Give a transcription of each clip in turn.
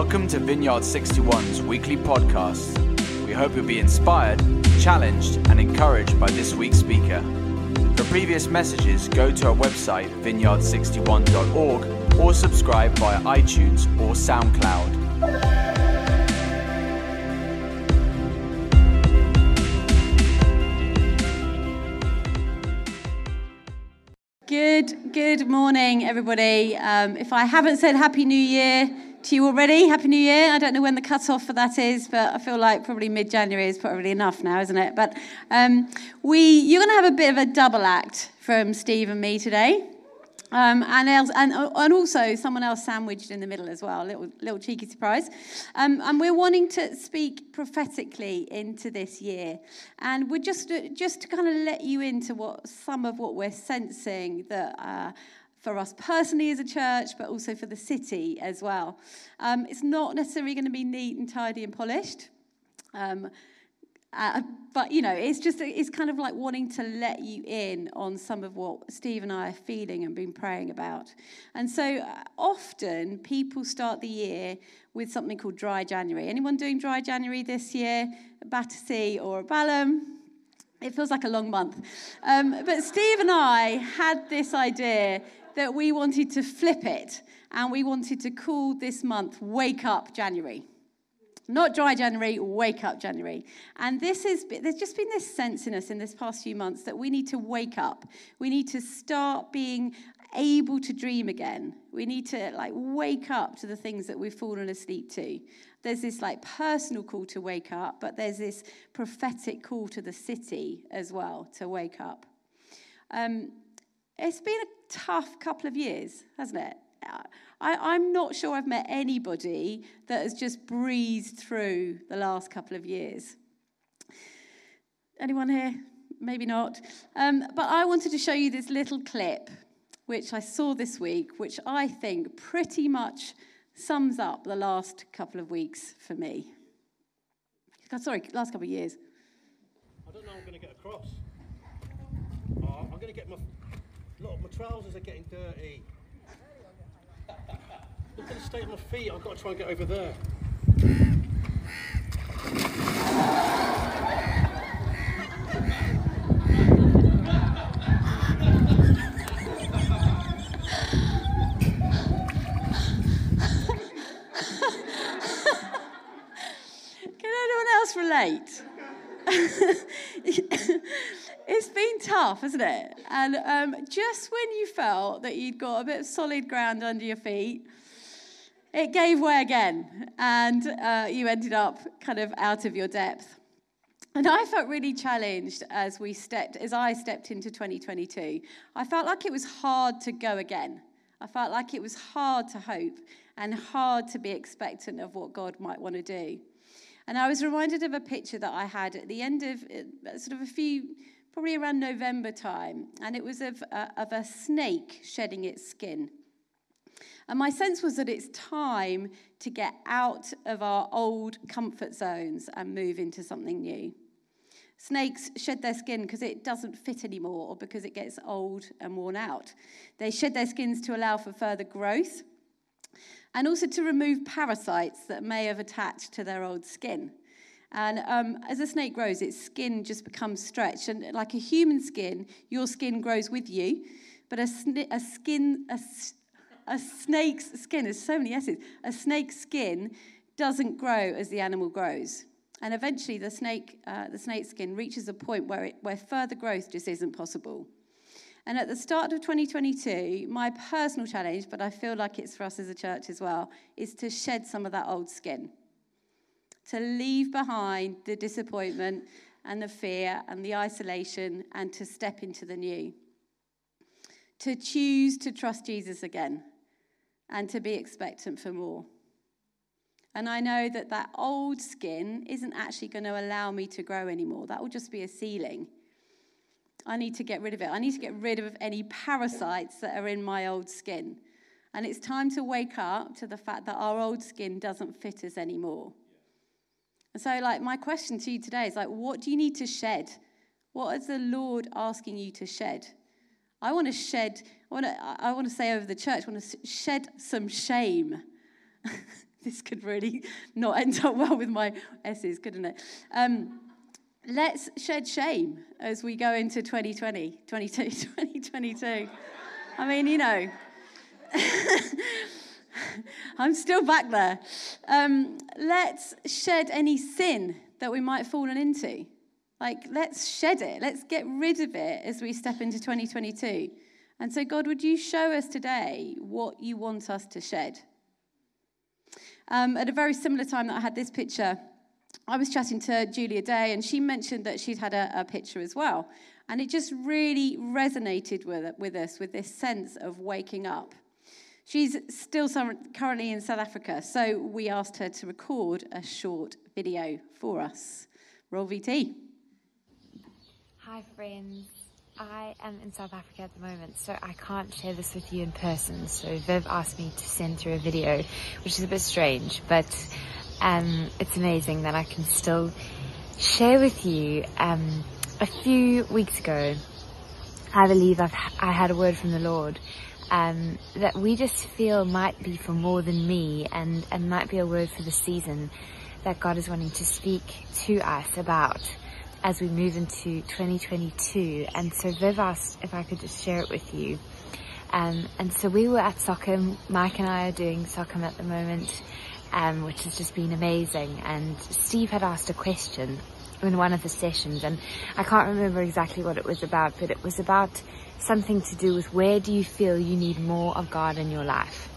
Welcome to Vineyard 61's weekly podcast. We hope you'll be inspired, challenged, and encouraged by this week's speaker. For previous messages, go to our website, vineyard61.org, or subscribe via iTunes or SoundCloud. Good, good morning, everybody. Um, if I haven't said Happy New Year to you already, Happy New Year. I don't know when the cut-off for that is, but I feel like probably mid-January is probably enough now, isn't it? But um, we, you're going to have a bit of a double act from Steve and me today. Um, and, else, and, and also someone else sandwiched in the middle as well, a little, little cheeky surprise. Um, and we're wanting to speak prophetically into this year. And we're just, just to kind of let you into what some of what we're sensing that uh, for us personally as a church, but also for the city as well. Um, it's not necessarily going to be neat and tidy and polished. Um, uh, but you know, it's just it's kind of like wanting to let you in on some of what Steve and I are feeling and been praying about. And so uh, often people start the year with something called Dry January. Anyone doing Dry January this year? Battersea or Balham? It feels like a long month. Um, but Steve and I had this idea that we wanted to flip it and we wanted to call this month Wake Up January. Not dry January, wake up January. And this is, there's just been this sense in us in this past few months that we need to wake up. We need to start being able to dream again. We need to like wake up to the things that we've fallen asleep to. There's this like personal call to wake up, but there's this prophetic call to the city as well to wake up. Um, it's been a tough couple of years, hasn't it? I, am not sure I've met anybody that has just breezed through the last couple of years. Anyone here? Maybe not. Um, but I wanted to show you this little clip, which I saw this week, which I think pretty much sums up the last couple of weeks for me. Sorry, last couple of years. I don't know I'm going to get across. Oh, I'm going to get my. Look, my trousers are getting dirty. Look at the state of my feet. I've got to try and get over there. Can anyone else relate? it's been tough, hasn't it? And um, just when you felt that you'd got a bit of solid ground under your feet, it gave way again, and uh, you ended up kind of out of your depth. And I felt really challenged as we stepped, as I stepped into 2022. I felt like it was hard to go again. I felt like it was hard to hope and hard to be expectant of what God might want to do. And I was reminded of a picture that I had at the end of uh, sort of a few, probably around November time, and it was of, uh, of a snake shedding its skin. And my sense was that it's time to get out of our old comfort zones and move into something new. Snakes shed their skin because it doesn't fit anymore or because it gets old and worn out. They shed their skins to allow for further growth and also to remove parasites that may have attached to their old skin. And um, as a snake grows, its skin just becomes stretched. And like a human skin, your skin grows with you. But a, a skin, a, a snake's skin, there's so many S's, a snake's skin doesn't grow as the animal grows. And eventually, the snake, uh, the snake skin reaches a point where, it, where further growth just isn't possible. And at the start of 2022, my personal challenge, but I feel like it's for us as a church as well, is to shed some of that old skin. To leave behind the disappointment and the fear and the isolation and to step into the new. To choose to trust Jesus again and to be expectant for more. And I know that that old skin isn't actually going to allow me to grow anymore. That will just be a ceiling. I need to get rid of it. I need to get rid of any parasites that are in my old skin. And it's time to wake up to the fact that our old skin doesn't fit us anymore. And so, like, my question to you today is like, what do you need to shed? What is the Lord asking you to shed? I want to shed, I want to, I want to say over the church, I want to shed some shame. this could really not end up well with my S's, couldn't it? Um, let's shed shame as we go into 2020, 22, 2022. I mean, you know, I'm still back there. Um, let's shed any sin that we might have fallen into. Like, let's shed it. Let's get rid of it as we step into 2022. And so, God, would you show us today what you want us to shed? Um, at a very similar time that I had this picture, I was chatting to Julia Day, and she mentioned that she'd had a, a picture as well. And it just really resonated with, with us, with this sense of waking up. She's still currently in South Africa, so we asked her to record a short video for us. Roll VT. Hi, friends. I am in South Africa at the moment, so I can't share this with you in person. So Viv asked me to send through a video, which is a bit strange, but um, it's amazing that I can still share with you. Um, a few weeks ago, I believe I've, I had a word from the Lord um, that we just feel might be for more than me and, and might be a word for the season that God is wanting to speak to us about as we move into 2022. And so Viv asked if I could just share it with you. Um, and so we were at SOKM. Mike and I are doing SOKM at the moment, um, which has just been amazing. And Steve had asked a question in one of the sessions, and I can't remember exactly what it was about, but it was about something to do with where do you feel you need more of God in your life.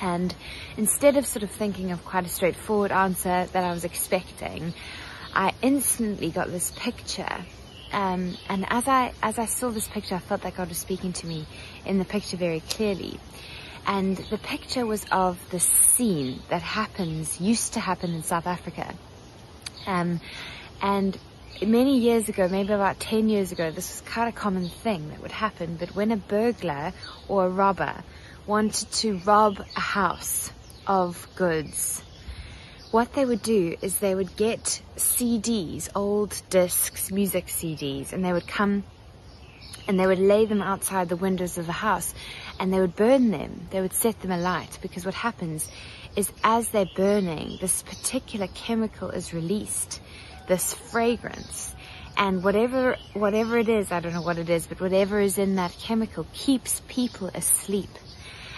And instead of sort of thinking of quite a straightforward answer that I was expecting, I instantly got this picture. Um, and as I as I saw this picture, I felt that God was speaking to me in the picture very clearly. And the picture was of the scene that happens, used to happen in South Africa. Um, and many years ago, maybe about 10 years ago, this was quite a common thing that would happen. But when a burglar or a robber wanted to rob a house of goods, what they would do is they would get CDs, old discs, music CDs, and they would come and they would lay them outside the windows of the house and they would burn them. They would set them alight because what happens is as they're burning, this particular chemical is released this fragrance. And whatever whatever it is i don't know what it is but whatever is in that chemical keeps people asleep.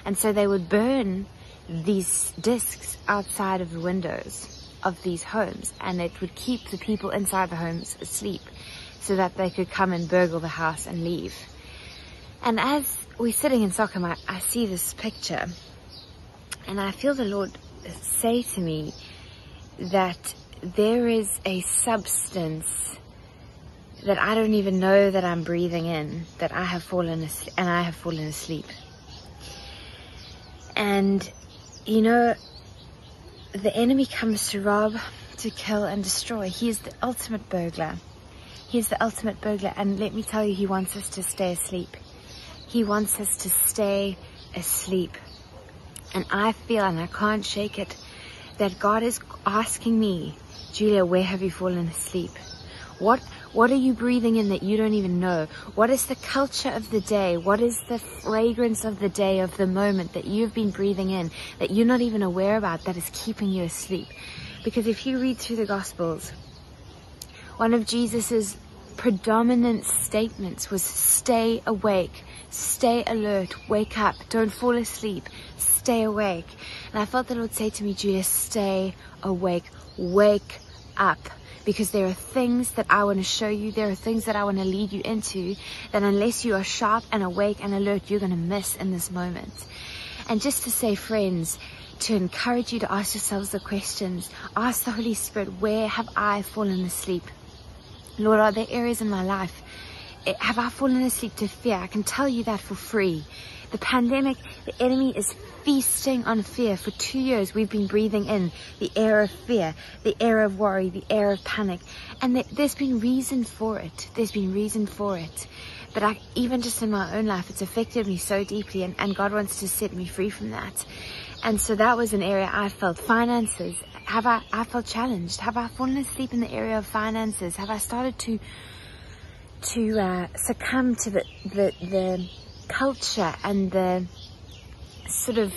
And so they would burn these discs outside of the windows of these homes and it would keep the people inside the homes asleep so that they could come and burgle the house and leave. And as we're sitting in SOKM I, I see this picture and I feel the Lord say to me that there is a substance that I don't even know that I'm breathing in, that I have fallen asleep, and I have fallen asleep. And, you know, the enemy comes to rob, to kill, and destroy. He is the ultimate burglar. He is the ultimate burglar, and let me tell you, he wants us to stay asleep. He wants us to stay asleep. And I feel, and I can't shake it, that God is asking me Julia, where have you fallen asleep? What what are you breathing in that you don't even know? What is the culture of the day? What is the fragrance of the day, of the moment that you've been breathing in that you're not even aware about that is keeping you asleep? Because if you read through the Gospels, one of Jesus's predominant statements was stay awake, stay alert, wake up, don't fall asleep, stay awake. And I felt the Lord say to me, Julia, stay awake, wake up because there are things that I want to show you. There are things that I want to lead you into that unless you are sharp and awake and alert, you're going to miss in this moment. And just to say, friends, to encourage you to ask yourselves the questions. Ask the Holy Spirit, where have I fallen asleep? Lord, are there areas in my life? Eh, have I fallen asleep to fear? I can tell you that for free. The pandemic, the enemy is feasting on fear. For two years, we've been breathing in the air of fear, the air of worry, the air of panic. And there's been reason for it. There's been reason for it. But I, even just in my own life, it's affected me so deeply, and, and God wants to set me free from that. And so that was an area I felt finances. Have I, I felt challenged? Have I fallen asleep in the area of finances? Have I started to, to, uh, succumb to the, the, the culture and the, sort of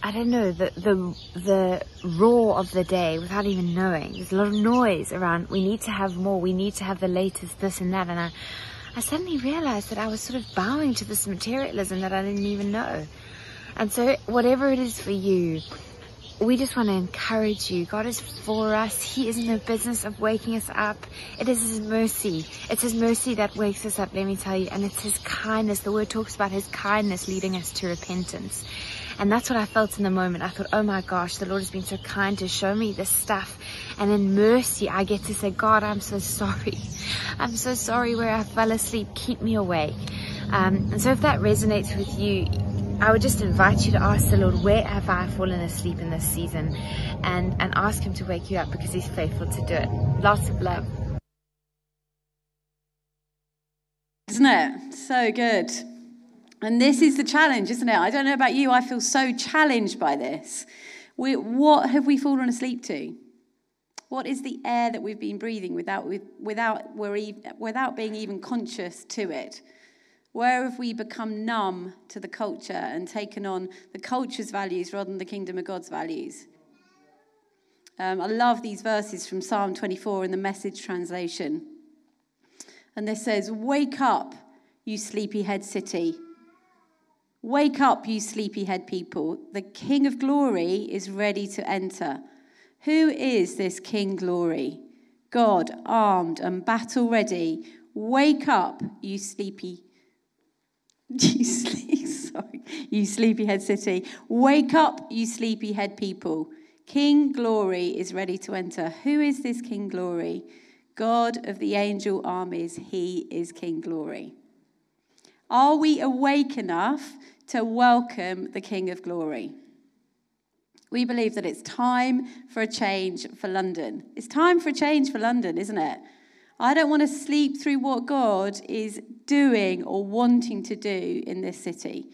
I don't know, the, the, the roar of the day without even knowing. There's a lot of noise around. We need to have more. We need to have the latest this and that. And I, I suddenly realized that I was sort of bowing to this materialism that I didn't even know. And so whatever it is for you, we just want to encourage you. God is for us. He is in the business of waking us up. It is His mercy. It's His mercy that wakes us up, let me tell you. And it's His kindness. The word talks about His kindness leading us to repentance. And that's what I felt in the moment. I thought, oh my gosh, the Lord has been so kind to show me this stuff. And in mercy, I get to say, God, I'm so sorry. I'm so sorry where I fell asleep. Keep me awake. Um, and so if that resonates with you, I would just invite you to ask the Lord, where have I fallen asleep in this season? And, and ask Him to wake you up because He's faithful to do it. Lots of love. Isn't it? So good. And this is the challenge, isn't it? I don't know about you, I feel so challenged by this. We, what have we fallen asleep to? What is the air that we've been breathing without, without, without being even conscious to it? Where have we become numb to the culture and taken on the culture's values rather than the kingdom of God's values? Um, I love these verses from Psalm 24 in the message translation. And this says, Wake up, you sleepyhead city. Wake up, you sleepyhead people. The King of glory is ready to enter. Who is this King glory? God, armed and battle ready. Wake up, you sleepy You sleep, sorry, you sleepyhead city. Wake up, you sleepyhead people. King Glory is ready to enter. Who is this King Glory? God of the angel armies, he is King Glory. Are we awake enough to welcome the King of Glory? We believe that it's time for a change for London. It's time for a change for London, isn't it? I don't want to sleep through what God is doing or wanting to do in this city.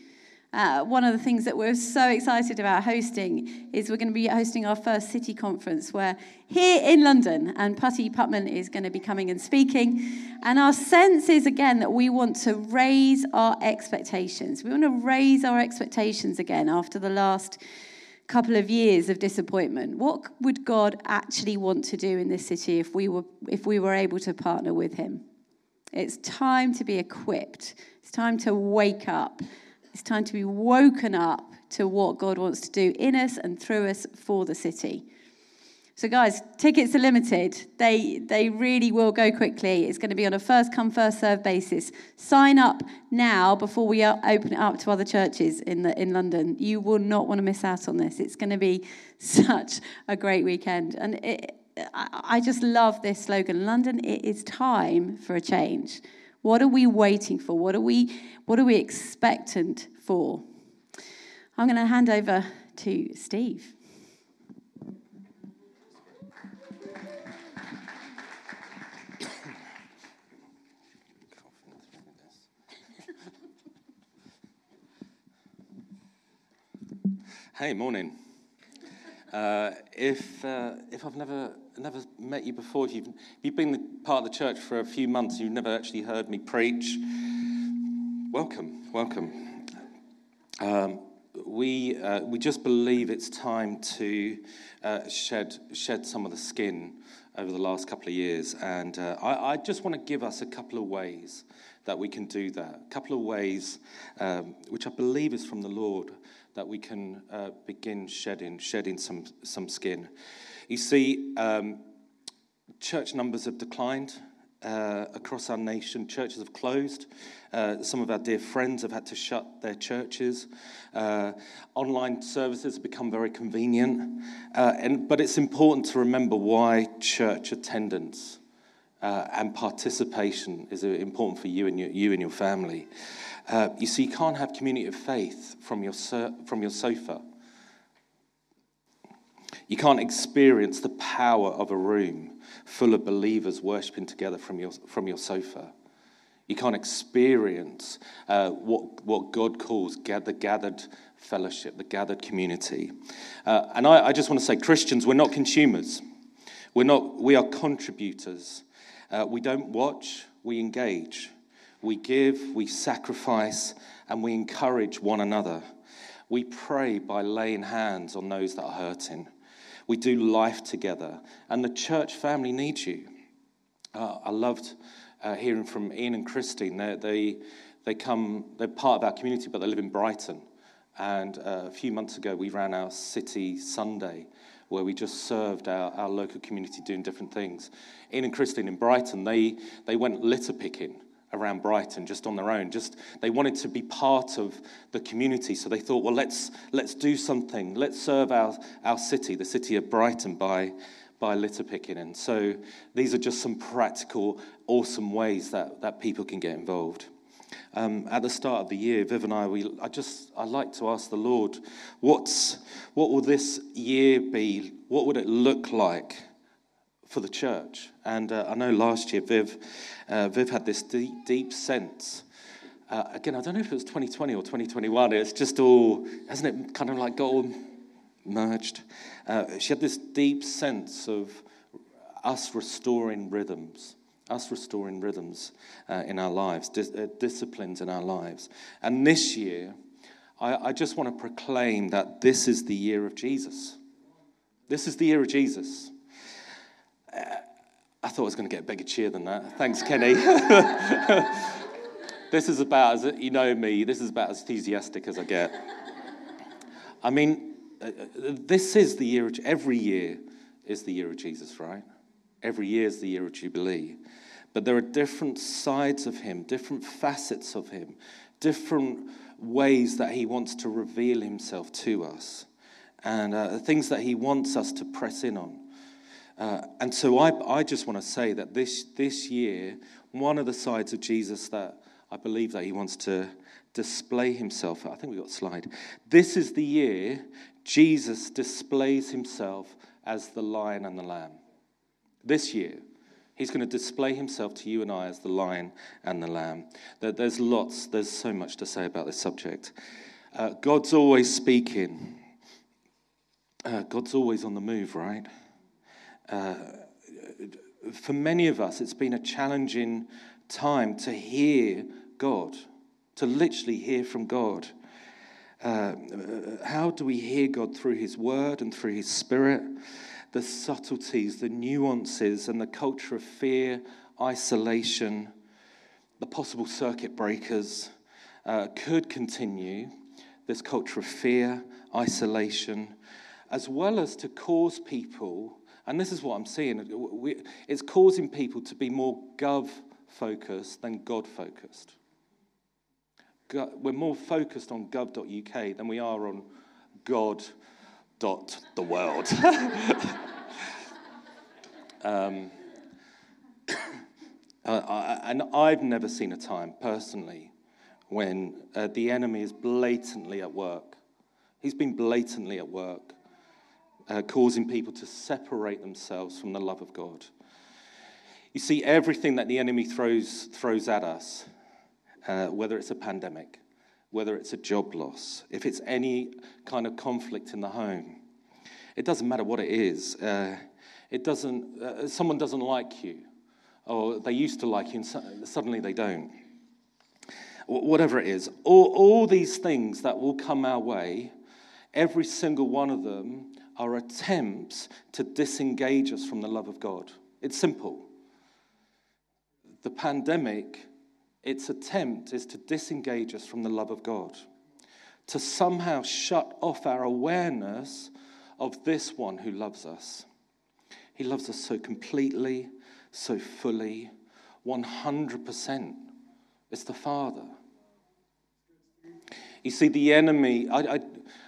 Uh, one of the things that we're so excited about hosting is we're going to be hosting our first city conference where here in London, and Putty Putman is going to be coming and speaking. And our sense is again that we want to raise our expectations. We want to raise our expectations again after the last couple of years of disappointment. What would God actually want to do in this city if we were, if we were able to partner with Him? It's time to be equipped. It's time to wake up. It's time to be woken up to what God wants to do in us and through us for the city. So, guys, tickets are limited. They, they really will go quickly. It's going to be on a first come, first serve basis. Sign up now before we open it up to other churches in, the, in London. You will not want to miss out on this. It's going to be such a great weekend. And it, I just love this slogan London, it is time for a change. What are we waiting for? What are we, what are we expectant for? I'm going to hand over to Steve. Hey, morning. Uh, if, uh, if I've never, never met you before, if you've, if you've been part of the church for a few months, you've never actually heard me preach, welcome, welcome. Um, we, uh, we just believe it's time to uh, shed, shed some of the skin over the last couple of years. And uh, I, I, just want to give us a couple of ways that we can do that. A couple of ways um, which I believe is from the Lord that we can uh, begin shedding, shedding some, some skin. You see, um, church numbers have declined uh, across our nation. Churches have closed. Uh, some of our dear friends have had to shut their churches. Uh, online services have become very convenient. Uh, and, but it's important to remember why church attendance uh, and participation is important for you and your, you and your family. Uh, you see, you can't have community of faith from your, from your sofa. You can't experience the power of a room full of believers worshipping together from your, from your sofa. You can't experience uh, what, what God calls the gathered fellowship, the gathered community. Uh, and I, I, just want to say, Christians, we're not consumers. We're not, we are contributors. Uh, we don't watch, we engage. We give, we sacrifice, and we encourage one another. We pray by laying hands on those that are hurting. We do life together. And the church family needs you. Uh, I loved uh, hearing from Ian and Christine. They, they, they come, they're part of our community, but they live in Brighton. And uh, a few months ago, we ran our City Sunday where we just served our, our local community doing different things. Ian and Christine in Brighton, they, they went litter picking around Brighton just on their own. Just they wanted to be part of the community, so they thought, well, let's let's do something. Let's serve our our city, the city of Brighton, by by litter picking. And so these are just some practical, awesome ways that that people can get involved. Um, at the start of the year, Viv and I, we, I just, I like to ask the Lord, what's, what will this year be? What would it look like for the church? And uh, I know last year, Viv, uh, Viv had this deep, deep sense. Uh, again, I don't know if it was 2020 or 2021. It's just all, hasn't it kind of like got all merged? Uh, she had this deep sense of us restoring rhythms us restoring rhythms uh, in our lives, dis- uh, disciplines in our lives. And this year, I, I just want to proclaim that this is the year of Jesus. This is the year of Jesus. I thought I was going to get a bigger cheer than that. Thanks, Kenny. this is about, as you know me, this is about as enthusiastic as I get. I mean, uh, uh, this is the year of, every year is the year of Jesus, right? Every year is the year of Jubilee. But there are different sides of him, different facets of him, different ways that he wants to reveal himself to us, and uh, things that he wants us to press in on. Uh, and so I, I just want to say that this, this year, one of the sides of Jesus that I believe that he wants to display himself, I think we've got a slide. This is the year Jesus displays himself as the lion and the lamb. This year. He's going to display himself to you and I as the lion and the lamb. There's lots, there's so much to say about this subject. Uh, God's always speaking, uh, God's always on the move, right? Uh, for many of us, it's been a challenging time to hear God, to literally hear from God. Uh, how do we hear God through His Word and through His Spirit? the subtleties, the nuances, and the culture of fear, isolation, the possible circuit breakers uh, could continue this culture of fear, isolation, as well as to cause people, and this is what I'm seeing, it's causing people to be more gov focused than God focused. We're more focused on gov.uk than we are on God dot the world. um, uh, and I've never seen a time personally when uh, the enemy is blatantly at work. He's been blatantly at work, uh, causing people to separate themselves from the love of God. You see, everything that the enemy throws, throws at us, uh, whether it's a pandemic, whether it's a job loss, if it's any kind of conflict in the home. It doesn't matter what it is. Uh, it doesn't, uh, someone doesn't like you, or they used to like you, and so, suddenly they don't. Whatever it is, all, all these things that will come our way, every single one of them are attempts to disengage us from the love of God. It's simple. The pandemic its attempt is to disengage us from the love of God, to somehow shut off our awareness of this one who loves us. He loves us so completely, so fully, 100%. It's the Father. You see, the enemy, I, I,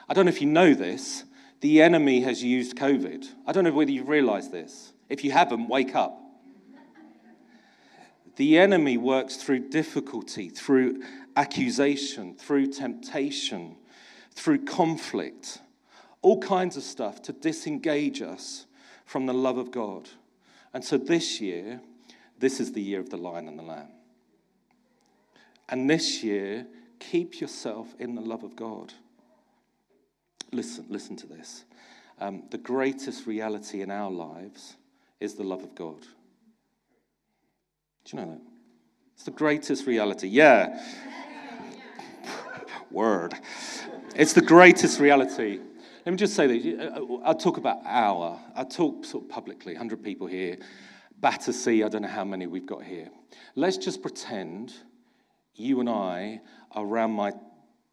I don't know if you know this, the enemy has used COVID. I don't know whether you've realized this. If you haven't, wake up. The enemy works through difficulty, through accusation, through temptation, through conflict, all kinds of stuff to disengage us from the love of God. And so this year, this is the year of the lion and the lamb. And this year, keep yourself in the love of God. Listen, listen to this. Um, the greatest reality in our lives is the love of God. Do you know that? It's the greatest reality. Yeah. Word. It's the greatest reality. Let me just say that I'll talk about our. I talk sort of publicly, 100 people here. Battersea, I don't know how many we've got here. Let's just pretend you and I are around my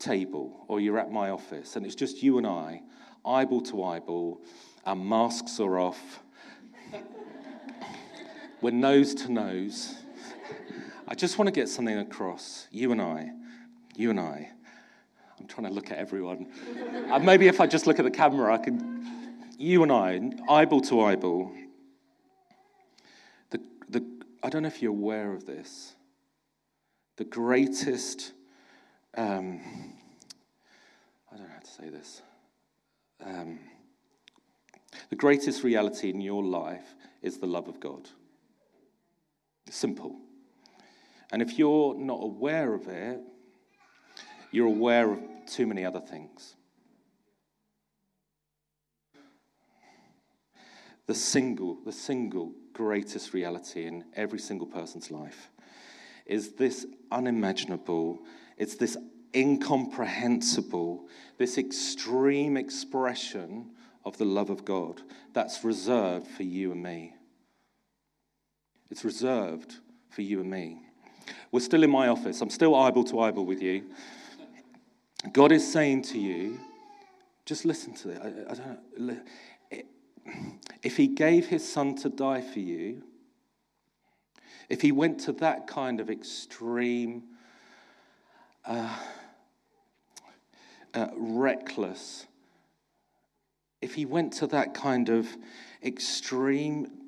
table or you're at my office and it's just you and I, eyeball to eyeball, our masks are off, we're nose to nose. I just want to get something across. You and I, you and I. I'm trying to look at everyone. uh, maybe if I just look at the camera, I can. You and I, eyeball to eyeball. The, the, I don't know if you're aware of this. The greatest, um, I don't know how to say this. Um, the greatest reality in your life is the love of God. Simple. And if you're not aware of it, you're aware of too many other things. The single, the single greatest reality in every single person's life is this unimaginable, it's this incomprehensible, this extreme expression of the love of God that's reserved for you and me. It's reserved for you and me. We're still in my office. I'm still eyeball to eyeball with you. God is saying to you, just listen to it. I, I don't If He gave His Son to die for you, if He went to that kind of extreme, uh, uh, reckless, if He went to that kind of extreme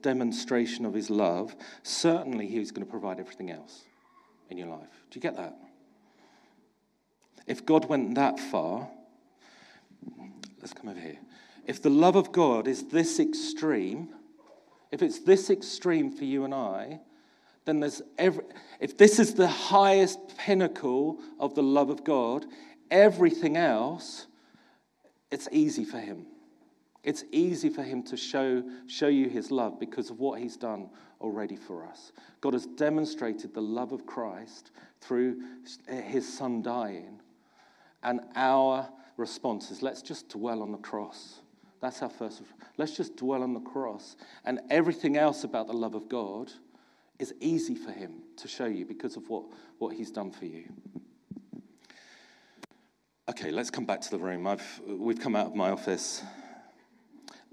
demonstration of his love, certainly he was going to provide everything else in your life. Do you get that? If God went that far, let's come over here. If the love of God is this extreme, if it's this extreme for you and I, then there's every, if this is the highest pinnacle of the love of God, everything else, it's easy for him. It's easy for him to show, show you his love because of what he's done already for us. God has demonstrated the love of Christ through his son dying. And our response is let's just dwell on the cross. That's our first. Let's just dwell on the cross. And everything else about the love of God is easy for him to show you because of what, what he's done for you. Okay, let's come back to the room. I've, we've come out of my office.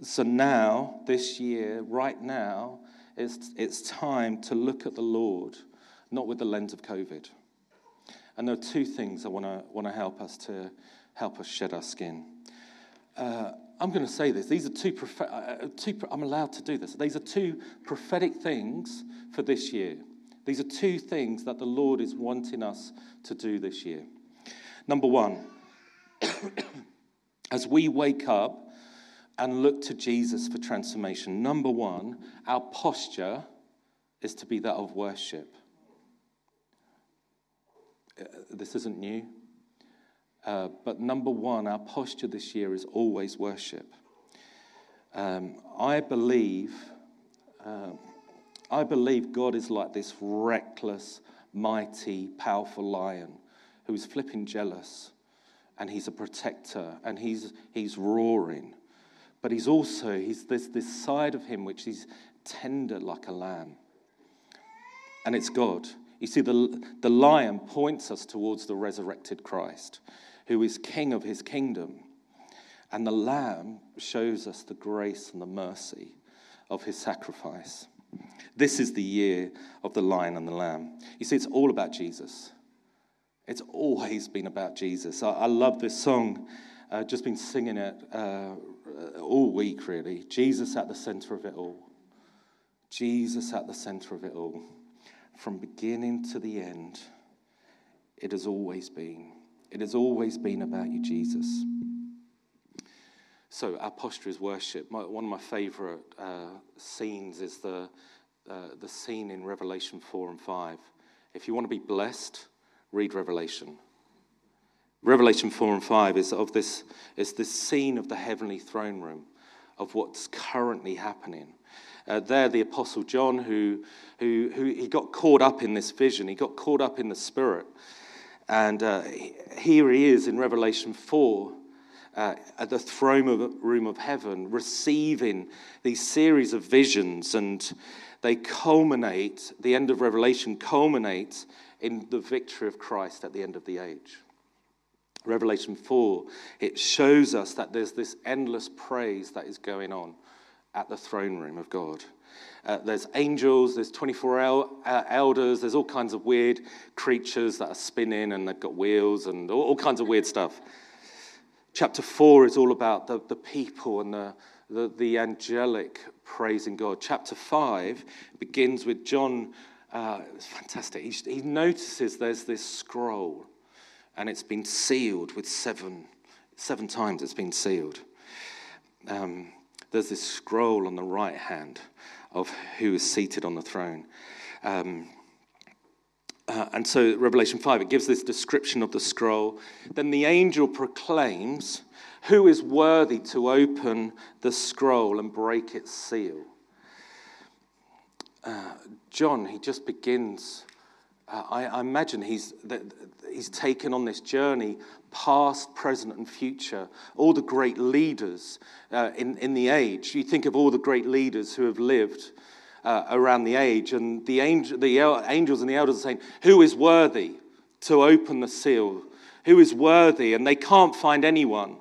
So now, this year, right now, it's, it's time to look at the Lord, not with the lens of COVID. And there are two things I want to help us to help us shed our skin. Uh, I'm going to say this. These are two, prophet- uh, two. I'm allowed to do this. These are two prophetic things for this year. These are two things that the Lord is wanting us to do this year. Number one, as we wake up and look to Jesus for transformation. Number one, our posture is to be that of worship. Uh, this isn't new. Uh, but number one, our posture this year is always worship. Um, I believe, uh, I believe God is like this reckless, mighty, powerful lion who is flipping jealous, and he's a protector, and he's he's roaring, but he's also, he's, there's this side of him which is tender like a lamb. And it's God. You see, the, the lion points us towards the resurrected Christ, who is king of his kingdom. And the lamb shows us the grace and the mercy of his sacrifice. This is the year of the lion and the lamb. You see, it's all about Jesus. It's always been about Jesus. I, I love this song. I've uh, just been singing it uh, all week, really. Jesus at the center of it all. Jesus at the center of it all. From beginning to the end, it has always been. It has always been about you, Jesus. So, our posture is worship. My, one of my favorite uh, scenes is the, uh, the scene in Revelation 4 and 5. If you want to be blessed, read Revelation. Revelation 4 and 5 is of this, is this scene of the heavenly throne room, of what's currently happening. Uh, there, the Apostle John, who, who, who he got caught up in this vision, he got caught up in the Spirit. And uh, here he is in Revelation 4 uh, at the throne of, room of heaven, receiving these series of visions, and they culminate, the end of Revelation culminates in the victory of Christ at the end of the age. Revelation 4, it shows us that there's this endless praise that is going on at the throne room of God. Uh, there's angels, there's 24 el- uh, elders, there's all kinds of weird creatures that are spinning and they've got wheels and all, all kinds of weird stuff. Chapter 4 is all about the, the people and the, the, the angelic praising God. Chapter 5 begins with John. Uh, it's fantastic. He, he notices there's this scroll and it's been sealed with seven, seven times it's been sealed. Um, there's this scroll on the right hand of who is seated on the throne. Um, uh, and so, Revelation 5, it gives this description of the scroll. Then the angel proclaims, Who is worthy to open the scroll and break its seal? Uh, John, he just begins. Uh, I, I, imagine he's, he's taken on this journey, past, present, and future. All the great leaders uh, in, in the age. You think of all the great leaders who have lived uh, around the age. And the, angel, the angels and the elders are saying, Who is worthy to open the seal? Who is worthy? And they can't find anyone.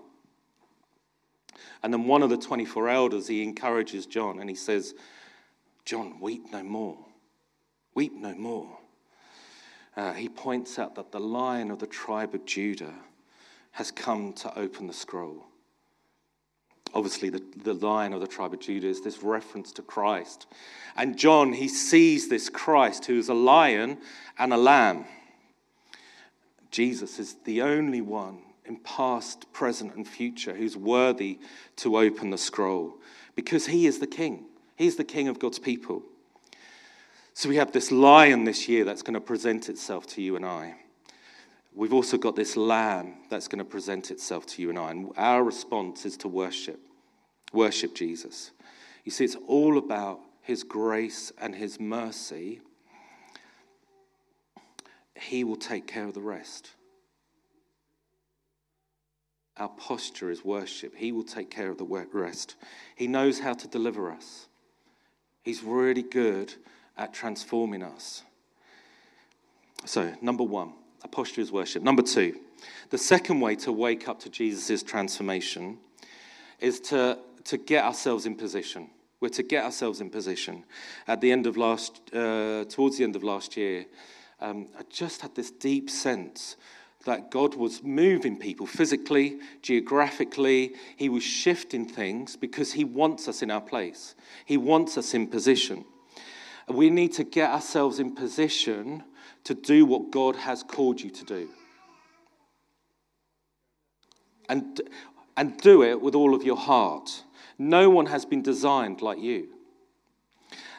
And then one of the 24 elders, he encourages John and he says, John, weep no more. Weep no more. Uh, he points out that the lion of the tribe of Judah has come to open the scroll obviously the, the lion of the tribe of Judah is this reference to Christ. And John, he sees this Christ who is a lion and a lamb. Jesus is the only one in past, present, and future who's worthy to open the scroll because he is the king. He's the king of God's people. So we have this lion this year that's going to present itself to you and I. We've also got this lamb that's going to present itself to you and I. And our response is to worship. Worship Jesus. You see, it's all about his grace and his mercy. He will take care of the rest. Our posture is worship. He will take care of the rest. He knows how to deliver us. He's really good at transforming us. So, number one, a posture is worship. Number two, the second way to wake up to Jesus' transformation is to, to get ourselves in position. We're to get ourselves in position. At the end of last, uh, towards the end of last year, um, I just had this deep sense that God was moving people physically, geographically. He was shifting things because He wants us in our place. He wants us in position. We need to get ourselves in position to do what God has called you to do. And, and do it with all of your heart. No one has been designed like you.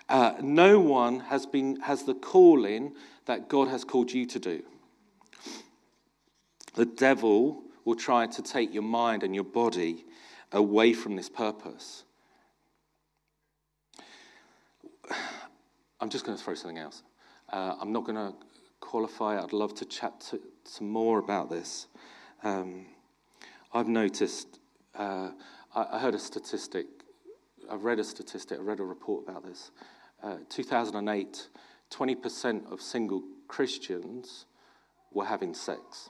Uh, no one has, been, has the calling that God has called you to do. The devil will try to take your mind and your body away from this purpose. I'm just going to throw something else. Uh, I'm not going to qualify. I'd love to chat to, some more about this. Um, I've noticed, uh, I, I, heard a statistic, I've read a statistic, I read a report about this. Uh, 2008, 20% of single Christians were having sex.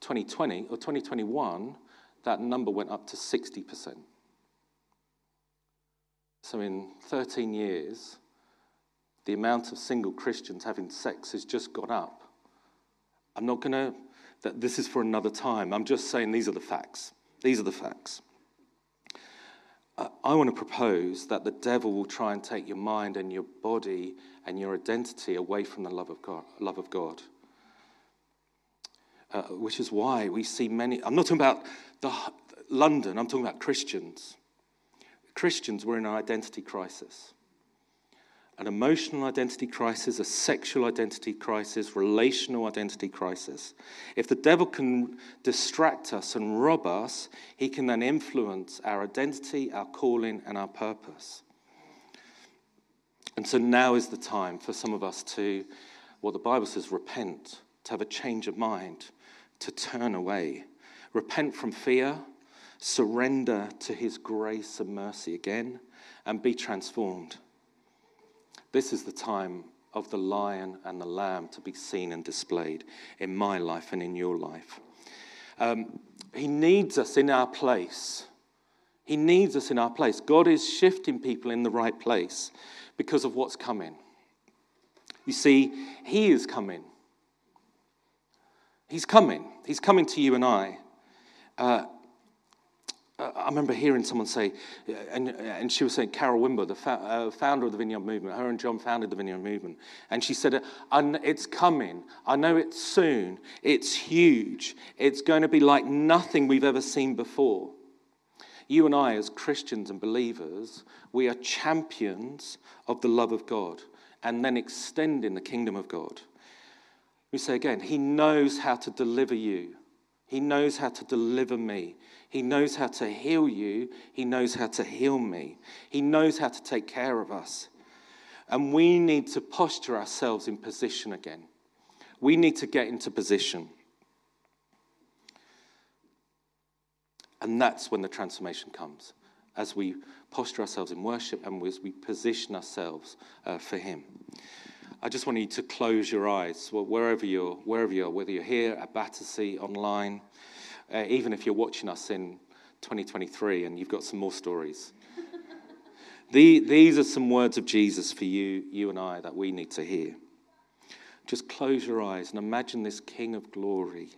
2020 or 2021, that number went up to 60%. So in 13 years, the amount of single Christians having sex has just gone up. I'm not going to, that this is for another time. I'm just saying these are the facts. These are the facts. Uh, I want to propose that the devil will try and take your mind and your body and your identity away from the love of God. Love of God. Uh, which is why we see many. I'm not talking about the, London, I'm talking about Christians. Christians were in an identity crisis an emotional identity crisis, a sexual identity crisis, relational identity crisis. If the devil can distract us and rob us, he can then influence our identity, our calling, and our purpose. And so now is the time for some of us to what the Bible says repent, to have a change of mind, to turn away. Repent from fear, surrender to his grace and mercy again, and be transformed. This is the time of the lion and the lamb to be seen and displayed in my life and in your life. Um, he needs us in our place. He needs us in our place. God is shifting people in the right place because of what's coming. You see, He is coming. He's coming. He's coming to you and I. Uh, uh, I remember hearing someone say, uh, and, and she was saying, Carol Wimber, the fa- uh, founder of the Vineyard Movement, her and John founded the Vineyard Movement. And she said, It's coming. I know it's soon. It's huge. It's going to be like nothing we've ever seen before. You and I, as Christians and believers, we are champions of the love of God and then extending the kingdom of God. We say again, He knows how to deliver you, He knows how to deliver me. He knows how to heal you. He knows how to heal me. He knows how to take care of us. And we need to posture ourselves in position again. We need to get into position. And that's when the transformation comes, as we posture ourselves in worship and as we position ourselves uh, for Him. I just want you to close your eyes, wherever you're, wherever you're, whether you're here at Battersea, online, uh, even if you're watching us in 2023 and you've got some more stories. the, these are some words of Jesus for you, you and I, that we need to hear. Just close your eyes and imagine this King of glory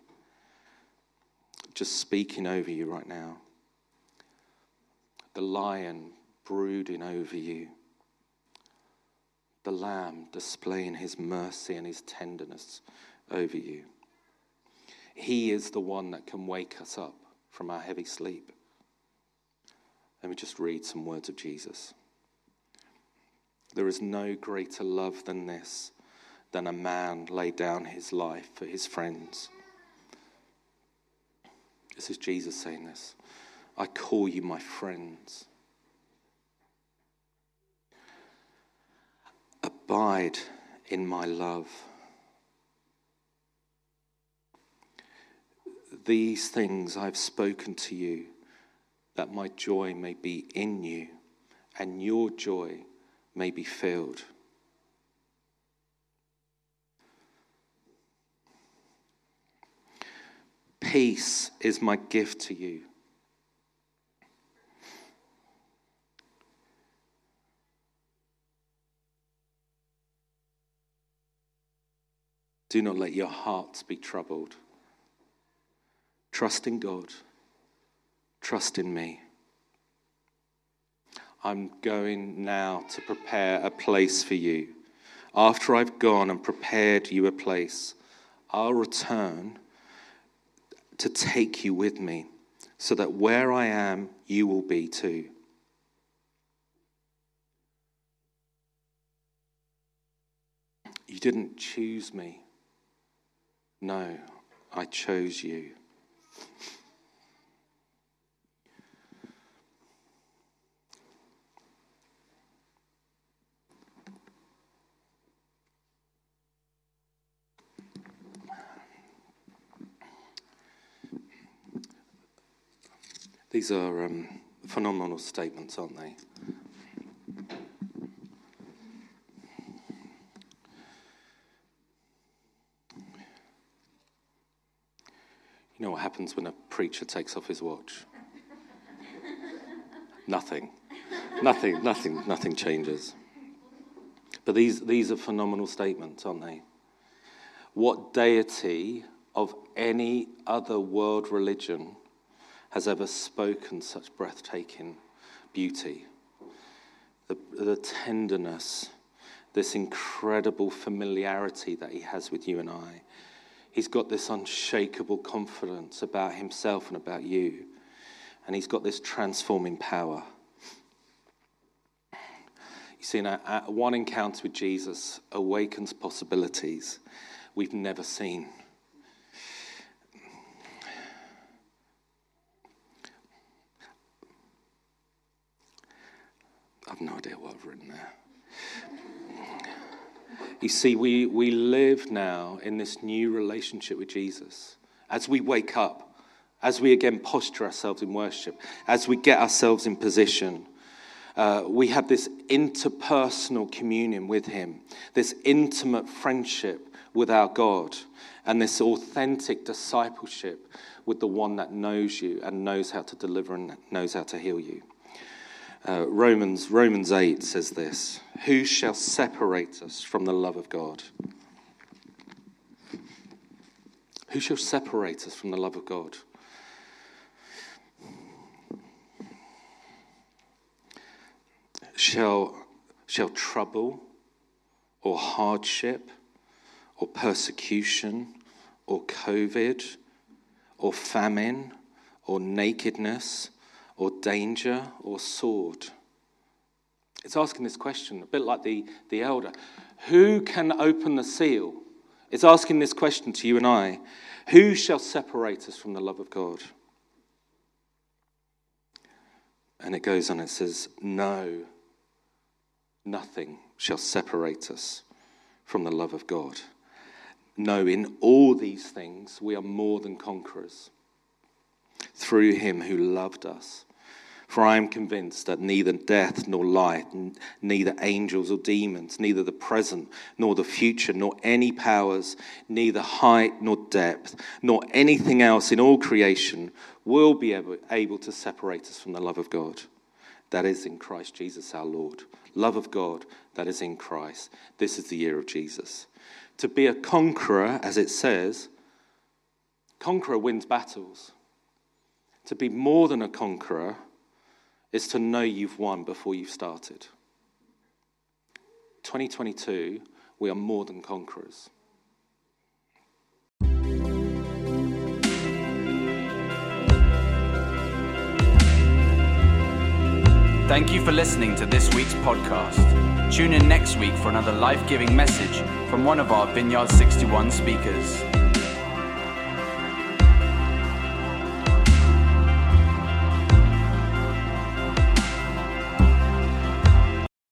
just speaking over you right now. The lion brooding over you. The lamb displaying his mercy and his tenderness over you. He is the one that can wake us up from our heavy sleep. Let me just read some words of Jesus. There is no greater love than this, than a man lay down his life for his friends. This is Jesus saying this. I call you my friends. Abide in my love. These things I've spoken to you, that my joy may be in you, and your joy may be filled. Peace is my gift to you. Do not let your hearts be troubled. Trust in God. Trust in me. I'm going now to prepare a place for you. After I've gone and prepared you a place, I'll return to take you with me, so that where I am, you will be too. You didn't choose me. No, I chose you. These are um, phenomenal statements, aren't they? You know what happens when a preacher takes off his watch? nothing. Nothing, nothing, nothing changes. But these, these are phenomenal statements, aren't they? What deity of any other world religion has ever spoken such breathtaking beauty. The, the tenderness, this incredible familiarity that he has with you and I. He's got this unshakable confidence about himself and about you. And he's got this transforming power. You see, one encounter with Jesus awakens possibilities we've never seen. I've no idea what I've written there. You see, we, we live now in this new relationship with Jesus. As we wake up, as we again posture ourselves in worship, as we get ourselves in position, uh, we have this interpersonal communion with Him, this intimate friendship with our God, and this authentic discipleship with the one that knows you and knows how to deliver and knows how to heal you. Uh, Romans, Romans 8 says this Who shall separate us from the love of God? Who shall separate us from the love of God? Shall, shall trouble or hardship or persecution or COVID or famine or nakedness or danger or sword? It's asking this question, a bit like the, the elder. Who can open the seal? It's asking this question to you and I Who shall separate us from the love of God? And it goes on, it says, No, nothing shall separate us from the love of God. No, in all these things we are more than conquerors through him who loved us. For I am convinced that neither death nor life, neither angels or demons, neither the present nor the future, nor any powers, neither height nor depth, nor anything else in all creation will be able, able to separate us from the love of God that is in Christ Jesus our Lord. Love of God that is in Christ. This is the year of Jesus. To be a conqueror, as it says, conqueror wins battles. To be more than a conqueror is to know you've won before you've started. 2022, we are more than conquerors. Thank you for listening to this week's podcast. Tune in next week for another life giving message from one of our Vineyard 61 speakers.